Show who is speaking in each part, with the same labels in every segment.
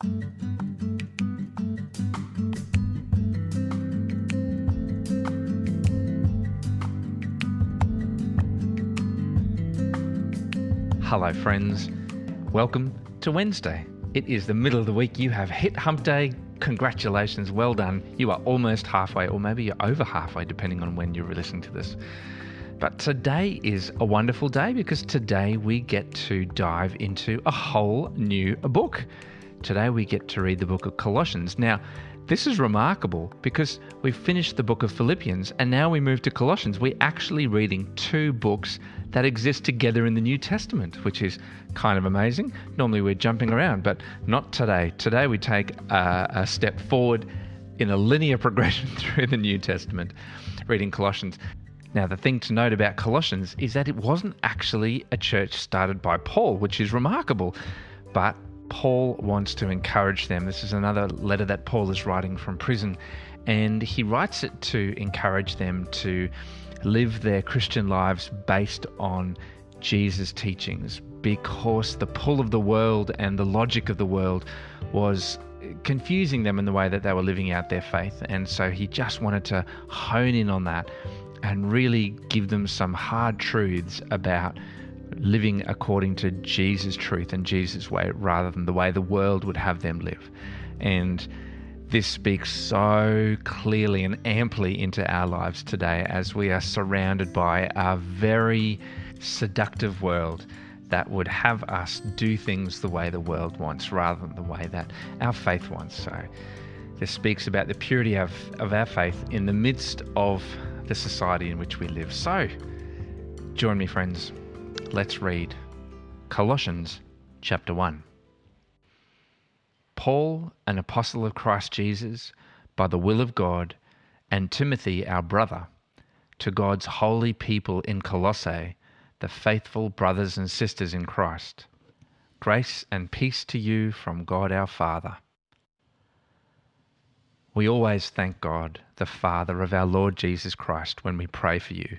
Speaker 1: Hello, friends. Welcome to Wednesday. It is the middle of the week. You have hit hump day. Congratulations. Well done. You are almost halfway, or maybe you're over halfway, depending on when you're listening to this. But today is a wonderful day because today we get to dive into a whole new book. Today we get to read the book of Colossians. Now, this is remarkable because we've finished the book of Philippians and now we move to Colossians. We're actually reading two books that exist together in the New Testament, which is kind of amazing. Normally we're jumping around, but not today. Today we take a, a step forward in a linear progression through the New Testament, reading Colossians. Now, the thing to note about Colossians is that it wasn't actually a church started by Paul, which is remarkable, but Paul wants to encourage them. This is another letter that Paul is writing from prison, and he writes it to encourage them to live their Christian lives based on Jesus' teachings because the pull of the world and the logic of the world was confusing them in the way that they were living out their faith. And so he just wanted to hone in on that and really give them some hard truths about living according to Jesus' truth and Jesus' way rather than the way the world would have them live. And this speaks so clearly and amply into our lives today as we are surrounded by a very seductive world that would have us do things the way the world wants rather than the way that our faith wants. So, this speaks about the purity of, of our faith in the midst of the society in which we live. So, join me, friends. Let's read Colossians chapter 1. Paul, an apostle of Christ Jesus, by the will of God, and Timothy, our brother, to God's holy people in Colossae, the faithful brothers and sisters in Christ. Grace and peace to you from God our Father. We always thank God, the Father of our Lord Jesus Christ, when we pray for you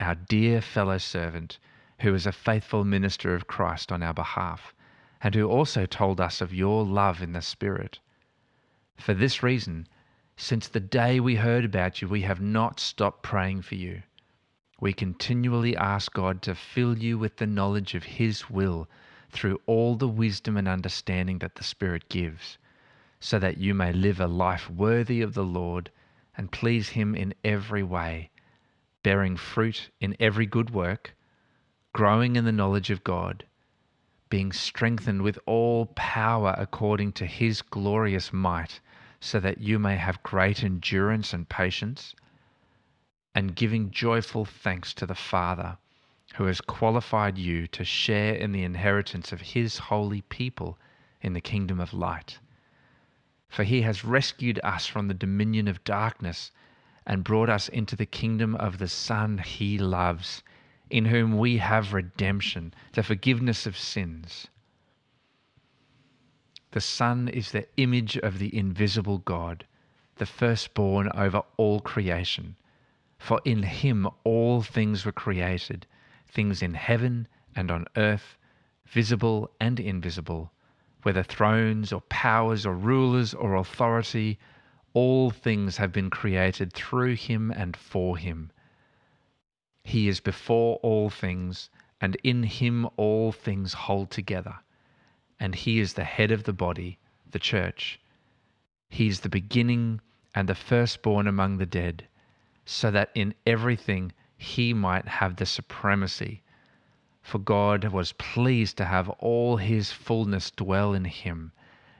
Speaker 1: our dear fellow servant, who is a faithful minister of Christ on our behalf, and who also told us of your love in the Spirit. For this reason, since the day we heard about you, we have not stopped praying for you. We continually ask God to fill you with the knowledge of His will through all the wisdom and understanding that the Spirit gives, so that you may live a life worthy of the Lord and please Him in every way bearing fruit in every good work, growing in the knowledge of God, being strengthened with all power according to his glorious might, so that you may have great endurance and patience, and giving joyful thanks to the Father, who has qualified you to share in the inheritance of his holy people in the kingdom of light. For he has rescued us from the dominion of darkness and brought us into the kingdom of the Son he loves, in whom we have redemption, the forgiveness of sins. The Son is the image of the invisible God, the firstborn over all creation. For in him all things were created, things in heaven and on earth, visible and invisible, whether thrones or powers or rulers or authority all things have been created through him and for him. He is before all things, and in him all things hold together. And he is the head of the body, the church. He is the beginning and the firstborn among the dead, so that in everything he might have the supremacy. For God was pleased to have all his fullness dwell in him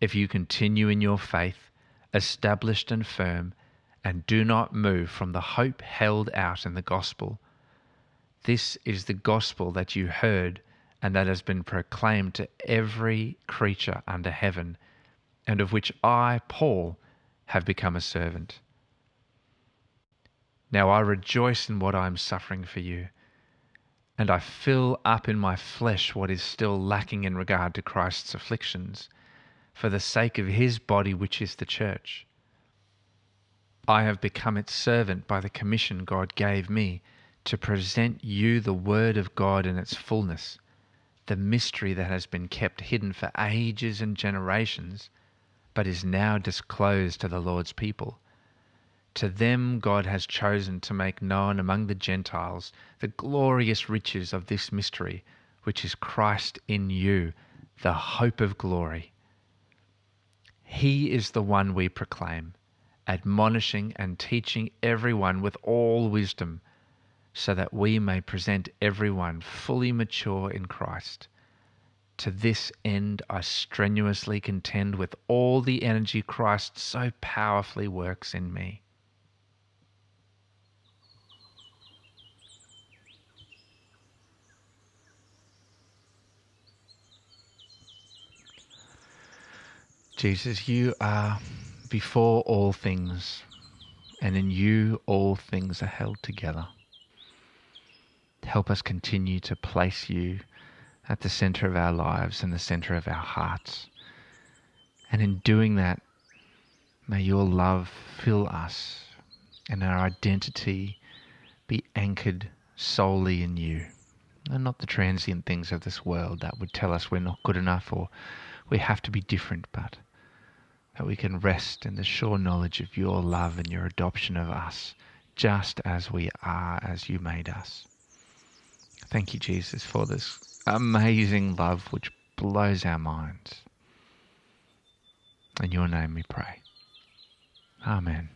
Speaker 1: If you continue in your faith, established and firm, and do not move from the hope held out in the gospel. This is the gospel that you heard and that has been proclaimed to every creature under heaven, and of which I, Paul, have become a servant. Now I rejoice in what I am suffering for you, and I fill up in my flesh what is still lacking in regard to Christ's afflictions, for the sake of his body, which is the church. I have become its servant by the commission God gave me to present you the Word of God in its fullness the mystery that has been kept hidden for ages and generations, but is now disclosed to the Lord's people. To them, God has chosen to make known among the Gentiles the glorious riches of this mystery, which is Christ in you, the hope of glory. He is the one we proclaim, admonishing and teaching everyone with all wisdom so that we may present everyone fully mature in Christ. To this end, I strenuously contend with all the energy Christ so powerfully works in me. Jesus, you are before all things, and in you all things are held together. Help us continue to place you at the center of our lives and the center of our hearts. And in doing that, may your love fill us and our identity be anchored solely in you and not the transient things of this world that would tell us we're not good enough or we have to be different, but that we can rest in the sure knowledge of your love and your adoption of us just as we are, as you made us. Thank you, Jesus, for this amazing love which blows our minds. In your name we pray. Amen.